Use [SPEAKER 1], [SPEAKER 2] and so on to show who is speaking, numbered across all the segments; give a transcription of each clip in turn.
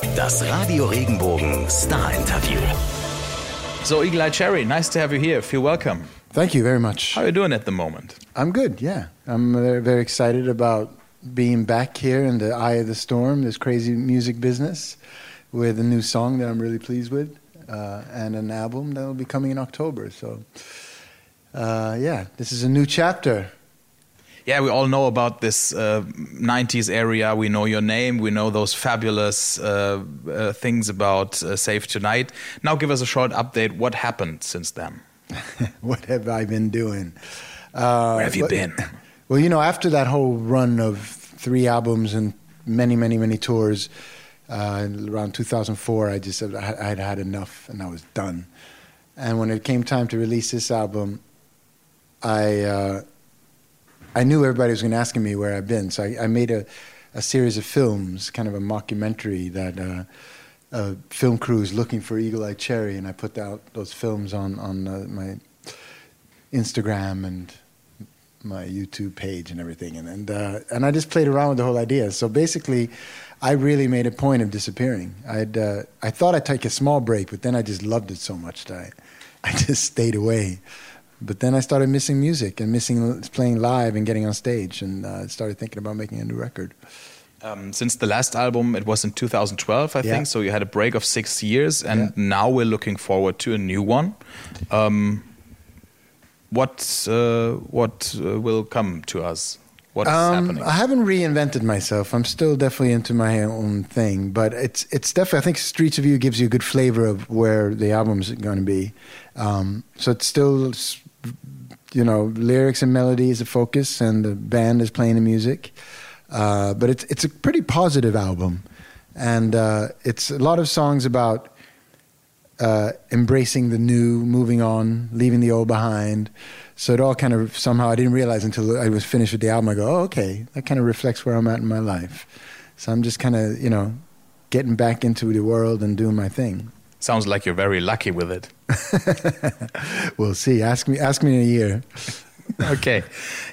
[SPEAKER 1] Das Radio Regenbogen Star Interview.
[SPEAKER 2] So, Eagle Eye Cherry, nice to have you here. Feel welcome.
[SPEAKER 3] Thank you very much.
[SPEAKER 2] How are you doing at the moment?
[SPEAKER 3] I'm good, yeah. I'm very, very excited about being back here in the eye of the storm, this crazy music business, with a new song that I'm really pleased with, uh, and an album that will be coming in October. So, uh, yeah, this is a new chapter.
[SPEAKER 2] Yeah, we all know about this uh, 90s area. We know your name. We know those fabulous uh, uh, things about uh, Save Tonight. Now, give us a short update. What happened since then?
[SPEAKER 3] what have I been doing?
[SPEAKER 2] Uh, Where have you been?
[SPEAKER 3] Well, you know, after that whole run of three albums and many, many, many tours, uh, around 2004, I just said I had had enough and I was done. And when it came time to release this album, I uh, I knew everybody was going to ask me where I've been, so I, I, made a, a series of films, kind of a mockumentary that uh, a film crew is looking for Eagle Eye Cherry, and I put out those films on on uh, my Instagram and my YouTube page and everything, and and uh, and I just played around with the whole idea. So basically, I really made a point of disappearing. I'd uh, I thought I'd take a small break, but then I just loved it so much that I, I just stayed away. But then I started missing music and missing playing live and getting on stage, and uh, started thinking about making a new record.
[SPEAKER 2] Um, since the last album, it was in 2012, I yeah. think. So you had a break of six years, and yeah. now we're looking forward to a new one. Um, what uh, what uh, will come to us? What's um, happening?
[SPEAKER 3] I haven't reinvented myself. I'm still definitely into my own thing, but it's it's definitely. I think Streets of You gives you a good flavor of where the album's going to be. Um, so it's still you know, lyrics and melody is a focus, and the band is playing the music. Uh, but it's it's a pretty positive album, and uh, it's a lot of songs about uh, embracing the new, moving on, leaving the old behind. So it all kind of somehow I didn't realize until I was finished with the album. I go, oh, okay, that kind of reflects where I'm at in my life. So I'm just kind of you know getting back into the world and doing my thing.
[SPEAKER 2] Sounds like you're very lucky with it.
[SPEAKER 3] we'll see. Ask me. Ask me in a year.
[SPEAKER 2] okay,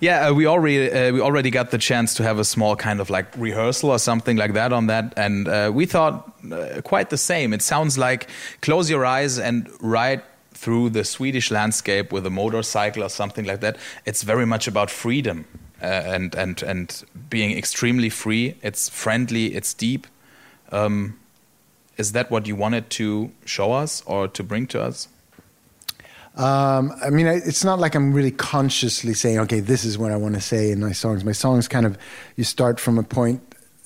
[SPEAKER 2] yeah, uh, we already uh, we already got the chance to have a small kind of like rehearsal or something like that on that, and uh, we thought uh, quite the same. It sounds like close your eyes and ride through the Swedish landscape with a motorcycle or something like that. It's very much about freedom uh, and and and being extremely free. It's friendly. It's deep. Um, is that what you wanted to show us or to bring to us?
[SPEAKER 3] Um, I mean, it's not like I'm really consciously saying, okay, this is what I want to say in my songs. My songs kind of, you start from a point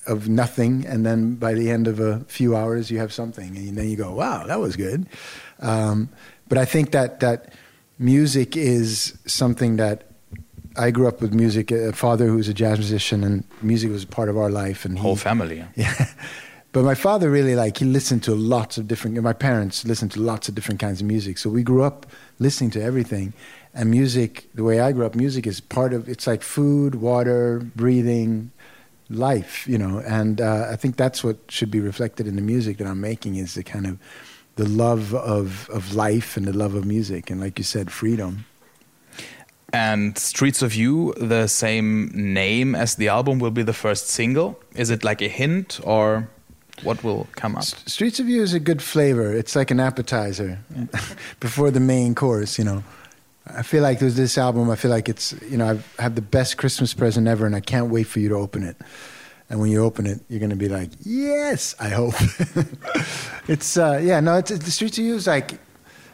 [SPEAKER 3] of nothing, and then by the end of a few hours, you have something, and then you go, wow, that was good. Um, but I think that that music is something that I grew up with music. A father who was a jazz musician, and music was a part of our life, and
[SPEAKER 2] he, whole family.
[SPEAKER 3] Yeah. But my father really like he listened to lots of different. My parents listened to lots of different kinds of music, so we grew up listening to everything. And music, the way I grew up, music is part of. It's like food, water, breathing, life, you know. And uh, I think that's what should be reflected in the music that I'm making is the kind of the love of of life and the love of music, and like you said, freedom.
[SPEAKER 2] And Streets of You, the same name as the album, will be the first single. Is it like a hint or? What will come up?
[SPEAKER 3] Streets of You is a good flavor. It's like an appetizer before the main course, you know. I feel like there's this album, I feel like it's, you know, I've had the best Christmas present ever and I can't wait for you to open it. And when you open it, you're going to be like, yes, I hope. it's, uh, yeah, no, it's, the Streets of You is like,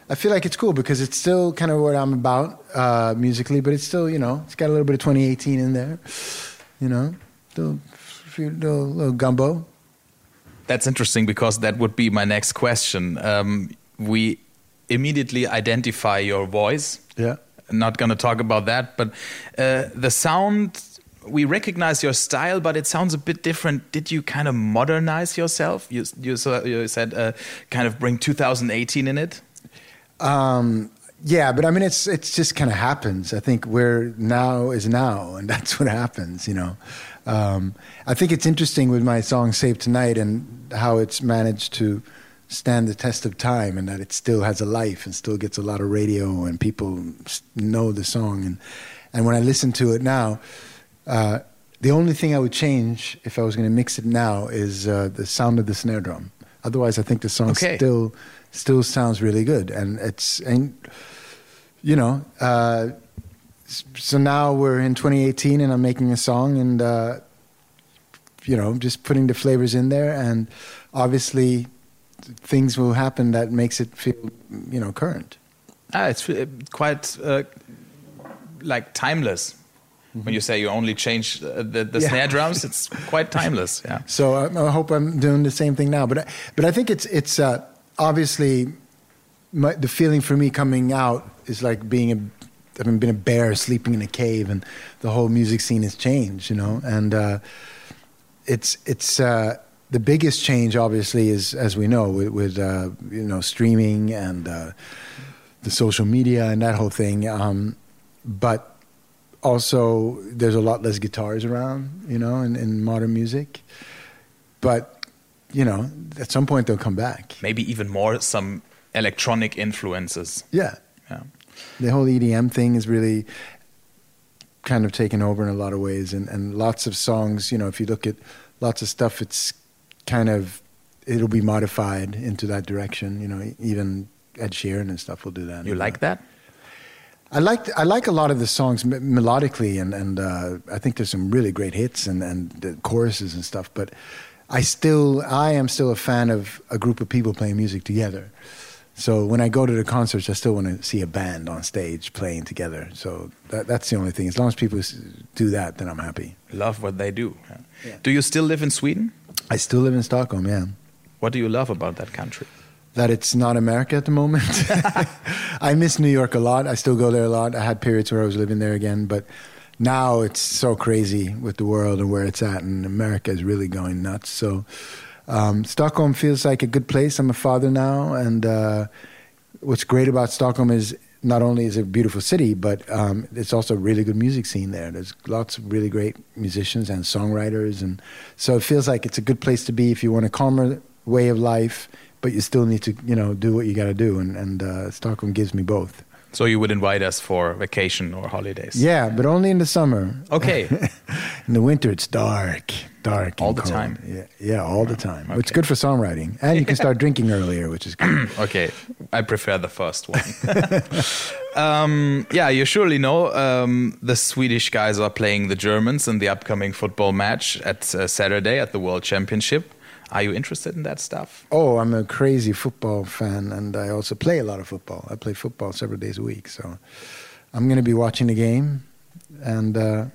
[SPEAKER 3] I feel like it's cool because it's still kind of what I'm about uh, musically, but it's still, you know, it's got a little bit of 2018 in there, you know, little, little, little gumbo.
[SPEAKER 2] That's interesting because that would be my next question. Um, we immediately identify your voice.
[SPEAKER 3] Yeah.
[SPEAKER 2] not going to talk about that, but uh, the sound. We recognize your style, but it sounds a bit different. Did you kind of modernize yourself? You you, you said uh, kind of bring 2018 in it.
[SPEAKER 3] Um, yeah, but I mean, it's it's just kind of happens. I think where now is now, and that's what happens. You know, um, I think it's interesting with my song "Save Tonight" and how it's managed to stand the test of time, and that it still has a life and still gets a lot of radio, and people know the song. And and when I listen to it now. Uh, the only thing I would change if I was going to mix it now is uh, the sound of the snare drum. Otherwise, I think the song
[SPEAKER 2] Okay.
[SPEAKER 3] still still sounds really good, and it's and you know. Uh, so now we're in 2018, and I'm making a song, and uh, you know, just putting the flavors in there, and obviously, things will happen that makes it feel, you know, current.
[SPEAKER 2] Ah, it's uh, quite uh, like timeless. When you say you only change uh, the, the
[SPEAKER 3] Yeah.
[SPEAKER 2] snare drums, it's quite timeless. Yeah.
[SPEAKER 3] So I, I hope I'm doing the same thing now. But I, but I think it's it's uh, obviously my, the feeling for me coming out is like being a having been a bear sleeping in a cave, and the whole music scene has changed, you know. And uh, it's it's uh, the biggest change, obviously, is as we know with, with uh, you know streaming and uh, the social media and that whole thing. Um, but also, there's a lot less guitars around, you know, in, in modern music. But you know, at some point they'll come back.
[SPEAKER 2] Maybe even more some electronic influences.
[SPEAKER 3] Yeah,
[SPEAKER 2] Yeah.
[SPEAKER 3] The whole EDM thing is really kind of taken over in a lot of ways, and, and lots of songs. You know, if you look at lots of stuff, it's kind of it'll be modified into that direction. You know, even Ed Sheeran and stuff will do that.
[SPEAKER 2] You like that?
[SPEAKER 3] I like I like a lot of the songs m- melodically, and and uh, I think there's some really great hits and and the choruses and stuff. But I still I am still a fan of a group of people playing music together. So when I go to the concerts, I still want to see a band on stage playing together. So that, that's the only thing. As long as people do that, then I'm happy.
[SPEAKER 2] Love what they do. Yeah. Do you still live in Sweden?
[SPEAKER 3] I still live in Stockholm, yeah.
[SPEAKER 2] What do you love about that country?
[SPEAKER 3] that it's not America at the moment. I miss New York a lot. I still go there a lot. I had periods where I was living there again, but now it's so crazy with the world and where it's at, and America is really going nuts. So um, Stockholm feels like a good place. I'm a father now, and uh, what's great about Stockholm is not only is it a beautiful city, but um, it's also a really good music scene there. There's lots of really great musicians and songwriters, and so it feels like it's a good place to be if you want a calmer way of life, but you still need to, you know, do what you got to do. And, and uh, Stockholm gives me both.
[SPEAKER 2] So you would invite us for vacation or holidays?
[SPEAKER 3] Yeah, but only in the summer.
[SPEAKER 2] Okay.
[SPEAKER 3] In the winter, it's dark, dark,
[SPEAKER 2] All the
[SPEAKER 3] cold.
[SPEAKER 2] time?
[SPEAKER 3] Yeah, yeah, all the time. It's good for songwriting, and you can start drinking earlier, which is good.
[SPEAKER 2] okay, I prefer the first one. um, yeah, you surely know um, the Swedish guys are playing the Germans in the upcoming football match at uh, Saturday at the World Championship. Are you interested in that stuff?
[SPEAKER 3] Oh, I'm a crazy football fan, and I also play a lot of football. I play football several days a week, so I'm going to be watching the game and uh,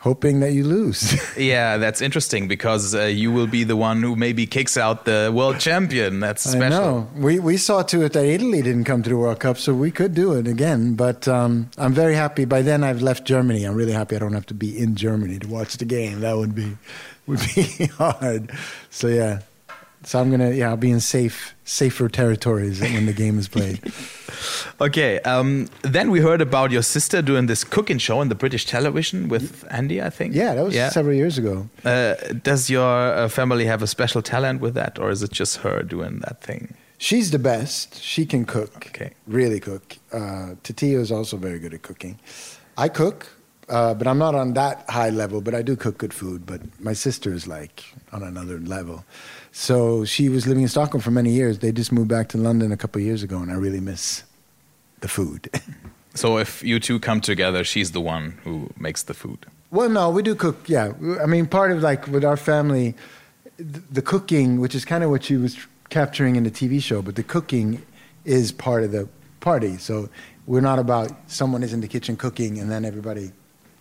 [SPEAKER 3] hoping that you lose.
[SPEAKER 2] Yeah, that's interesting because uh, you will be the one who maybe kicks out the world champion. That's special.
[SPEAKER 3] I know. We we saw to it that Italy didn't come to the World Cup, so we could do it again. But um, I'm very happy. By then, I've left Germany. I'm really happy I don't have to be in Germany to watch the game. That would be would be hard. So yeah. So I'm gonna yeah I'll be in safe safer territories when the game is played.
[SPEAKER 2] Okay, um, then we heard about your sister doing this cooking show on the British television with Andi, I think.
[SPEAKER 3] Yeah, that was several years ago.
[SPEAKER 2] Uh, does your uh, family have a special talent with that, or is it just her doing that thing?
[SPEAKER 3] She's the best. She can cook.
[SPEAKER 2] Okay.
[SPEAKER 3] Really cook. Uh, Titiyo is also very good at cooking. I cook, uh, but I'm not on that high level, but I do cook good food. But my sister is like on another level. So she was living in Stockholm for many years. They just moved back to London a couple of years ago, and I really miss the food.
[SPEAKER 2] So if you two come together, she's the one who makes the food.
[SPEAKER 3] Well, no, we do cook. Yeah, I mean, part of like with our family, th- the cooking, which is kind of what she was capturing in the TV show, but the cooking is part of the party. So we're not about someone is in the kitchen cooking and then everybody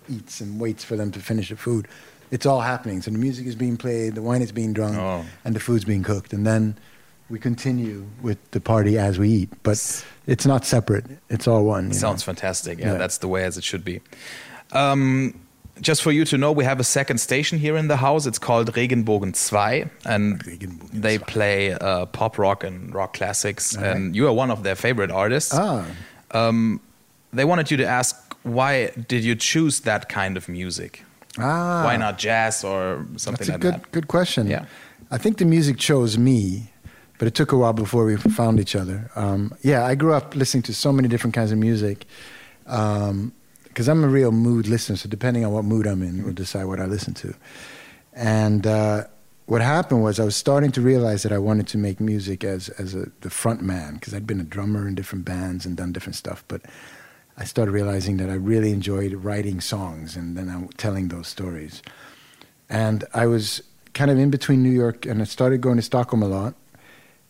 [SPEAKER 3] eats and waits for them to finish the food. It's all happening. So the music is being played, the wine is being drunk,
[SPEAKER 2] Oh.
[SPEAKER 3] and the food's being cooked, and then we continue with the party as we eat. But it's not separate. It's all one. you know.
[SPEAKER 2] Sounds fantastic. Yeah,
[SPEAKER 3] Yeah.
[SPEAKER 2] that's the way as it should be. Um, just for you to know, we have a second station here in the house. It's called Regenbogen 2, and
[SPEAKER 3] Regenbogen
[SPEAKER 2] they
[SPEAKER 3] 2.
[SPEAKER 2] play uh, pop rock and rock classics.
[SPEAKER 3] Right.
[SPEAKER 2] And you are one of their favorite artists.
[SPEAKER 3] Ah.
[SPEAKER 2] Um, they wanted you to ask why did you choose that kind of music?
[SPEAKER 3] Ah.
[SPEAKER 2] Why not jazz or something
[SPEAKER 3] That's a
[SPEAKER 2] like
[SPEAKER 3] good
[SPEAKER 2] that?
[SPEAKER 3] good question.
[SPEAKER 2] Yeah.
[SPEAKER 3] I think the music chose me, but it took a while before we found each other. Um, yeah, I grew up listening to so many different kinds of music because I'm a real mood listener. So depending on what mood I'm in, will decide what I listen to. And uh, what happened was I was starting to realize that I wanted to make music as as a, the front man because I'd been a drummer in different bands and done different stuff, but I started realizing that I really enjoyed writing songs and then I'm telling those stories. And I was kind of in between New York and I started going to Stockholm a lot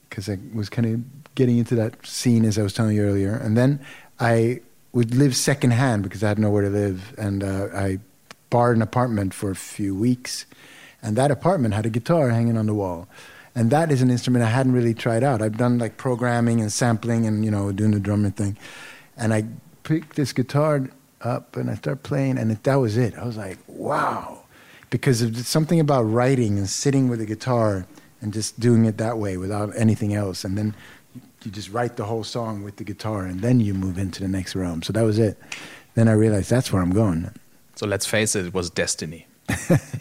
[SPEAKER 3] because I was kind of getting into that scene as I was telling you earlier. And then I would live secondhand because I had nowhere to live, and uh, I borrowed an apartment for a few weeks and that apartment had a guitar hanging on the wall. And that is an instrument I hadn't really tried out. I've done like programming and sampling and, you know, doing the drumming thing. And I picked this guitar up and I started playing, and it, that was it. I was like, wow. Because of something about writing and sitting with a guitar and just doing it that way without anything else. And then you just write the whole song with the guitar, and then you move into the next realm. So that was it. Then I realized that's where I'm going.
[SPEAKER 2] So let's face it, it was destiny.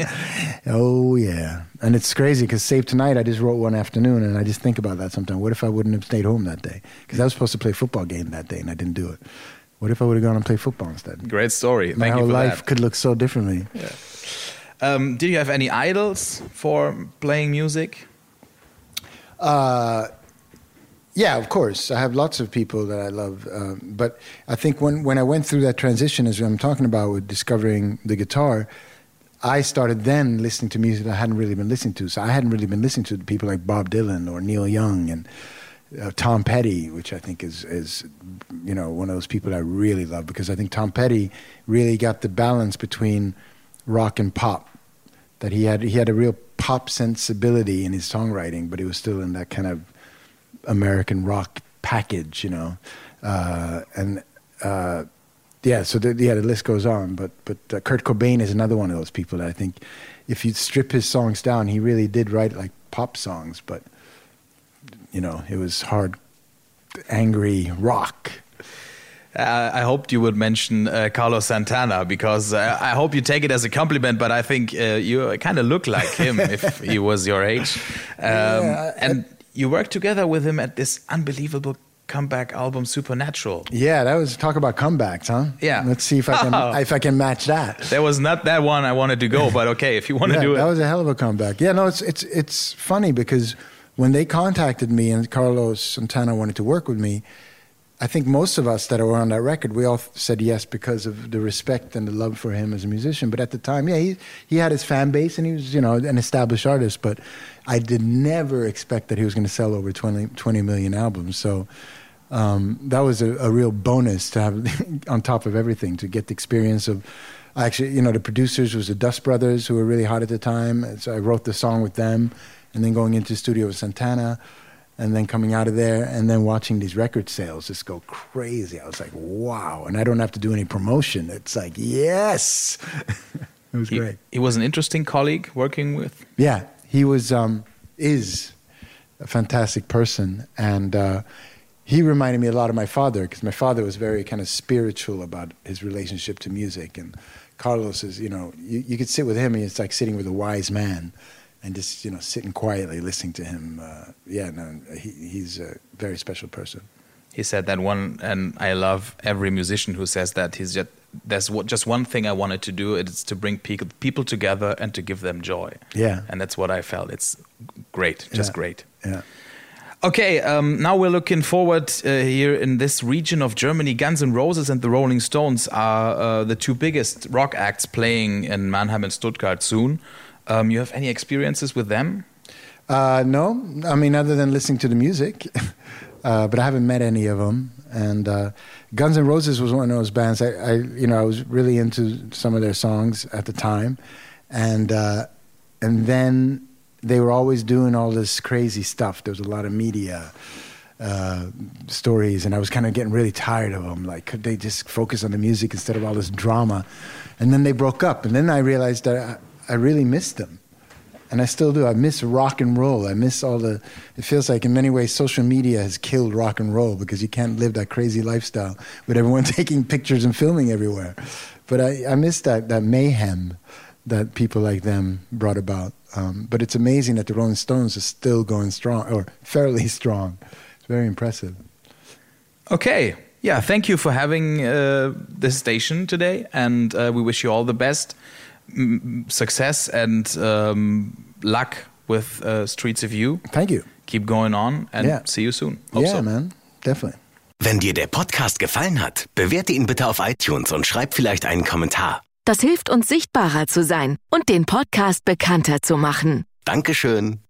[SPEAKER 3] oh yeah, and it's crazy because Save Tonight I just wrote one afternoon, and I just think about that sometimes. What if I wouldn't have stayed home that day? Because I was supposed to play a football game that day, and I didn't do it. What if I would have gone and played football instead?
[SPEAKER 2] Great story. Thank
[SPEAKER 3] My whole life
[SPEAKER 2] that.
[SPEAKER 3] could look so differently.
[SPEAKER 2] Yeah. Um, did you have any idols for playing music?
[SPEAKER 3] Uh, yeah, of course. I have lots of people that I love, um, but I think when when I went through that transition, as I'm talking about with discovering the guitar, I started then listening to music I hadn't really been listening to. So I hadn't really been listening to people like Bob Dylan or Neil Young and uh, Tom Petty, which I think is is you know one of those people I really love because I think Tom Petty really got the balance between rock and pop. That he had he had a real pop sensibility in his songwriting, but he was still in that kind of American rock package, you know, uh, and. Uh, yeah, so the, yeah, the list goes on. But but uh, Kurt Cobain is another one of those people that I think, if you strip his songs down, he really did write like pop songs, but you know, it was hard, angry rock.
[SPEAKER 2] Uh, I hoped you would mention uh, Carlos Santana because uh, I hope you take it as a compliment, but I think uh, you kind of look like him if he was your age. Um,
[SPEAKER 3] Yeah, I-
[SPEAKER 2] and you worked together with him at this unbelievable comeback album, Supernatural.
[SPEAKER 3] Yeah, that was talk about comebacks, huh?
[SPEAKER 2] Yeah.
[SPEAKER 3] Let's see if I can
[SPEAKER 2] Oh.
[SPEAKER 3] if I can match that.
[SPEAKER 2] There was not that one I wanted to go, but okay, if you want to
[SPEAKER 3] yeah,
[SPEAKER 2] do it.
[SPEAKER 3] that was a hell of a comeback. Yeah, no, it's it's it's funny because when they contacted me and Carlos Santana wanted to work with me, I think most of us that were on that record, we all said yes because of the respect and the love for him as a musician. But at the time, yeah, he he had his fan base and he was you know an established artist. But I did never expect that he was going to sell over 20, 20 million albums. So. Um, that was a, a real bonus to have on top of everything to get the experience of actually you know the producers was the Dust Brothers who were really hot at the time so I wrote the song with them and then going into the studio with Santana and then coming out of there and then watching these record sales just go crazy. I was like wow. And I don't have to do any promotion. It's like yes. It was
[SPEAKER 2] he,
[SPEAKER 3] great.
[SPEAKER 2] he was an interesting colleague working with.
[SPEAKER 3] yeah, he was um, is a fantastic person, and uh, he reminded me a lot of my father because my father was very kind of spiritual about his relationship to music, and Carlos is you know you, you could sit with him and it's like sitting with a wise man, and just you know sitting quietly listening to him. Uh, yeah, no, he, he's a very special person.
[SPEAKER 2] He said that one, and I love every musician who says that. He's just there's what, just one thing I wanted to do. It's to bring people people together and to give them joy.
[SPEAKER 3] Yeah.
[SPEAKER 2] and that's what I felt. It's great, just
[SPEAKER 3] Yeah.
[SPEAKER 2] great.
[SPEAKER 3] Yeah.
[SPEAKER 2] Okay, um, now we're looking forward uh, here in this region of Germany. Guns N' Roses and the Rolling Stones are uh, the two biggest rock acts playing in Mannheim and Stuttgart soon. Um, you have any experiences with them?
[SPEAKER 3] Uh, no, I mean other than listening to the music, uh, but I haven't met any of them. And uh, Guns N' Roses was one of those bands. I, I, you know, I was really into some of their songs at the time, and uh, and then they were always doing all this crazy stuff. There was a lot of media uh, stories, and I was kind of getting really tired of them. Like, could they just focus on the music instead of all this drama? And then they broke up, and then I realized that I, really missed them and I still do. I miss rock and roll. I miss all the. It feels like in many ways social media has killed rock and roll because you can't live that crazy lifestyle with everyone taking pictures and filming everywhere. But I, I miss that that mayhem that people like them brought about. Um, but it's amazing that the Rolling Stones are still going strong or fairly strong. It's very impressive.
[SPEAKER 2] Okay. Yeah, thank you for having uh, this station today, and uh, we wish you all the best, success, and um, luck with uh, Streets of You.
[SPEAKER 3] Thank you.
[SPEAKER 2] Keep going on and
[SPEAKER 3] Yeah.
[SPEAKER 2] see you soon. Hope
[SPEAKER 3] yeah,
[SPEAKER 2] so.
[SPEAKER 3] man. Definitely.
[SPEAKER 1] Wenn dir der Podcast gefallen hat, bewerte ihn bitte auf iTunes und schreib vielleicht einen Kommentar.
[SPEAKER 4] Das hilft uns sichtbarer zu sein und den Podcast bekannter zu machen.
[SPEAKER 1] Dankeschön.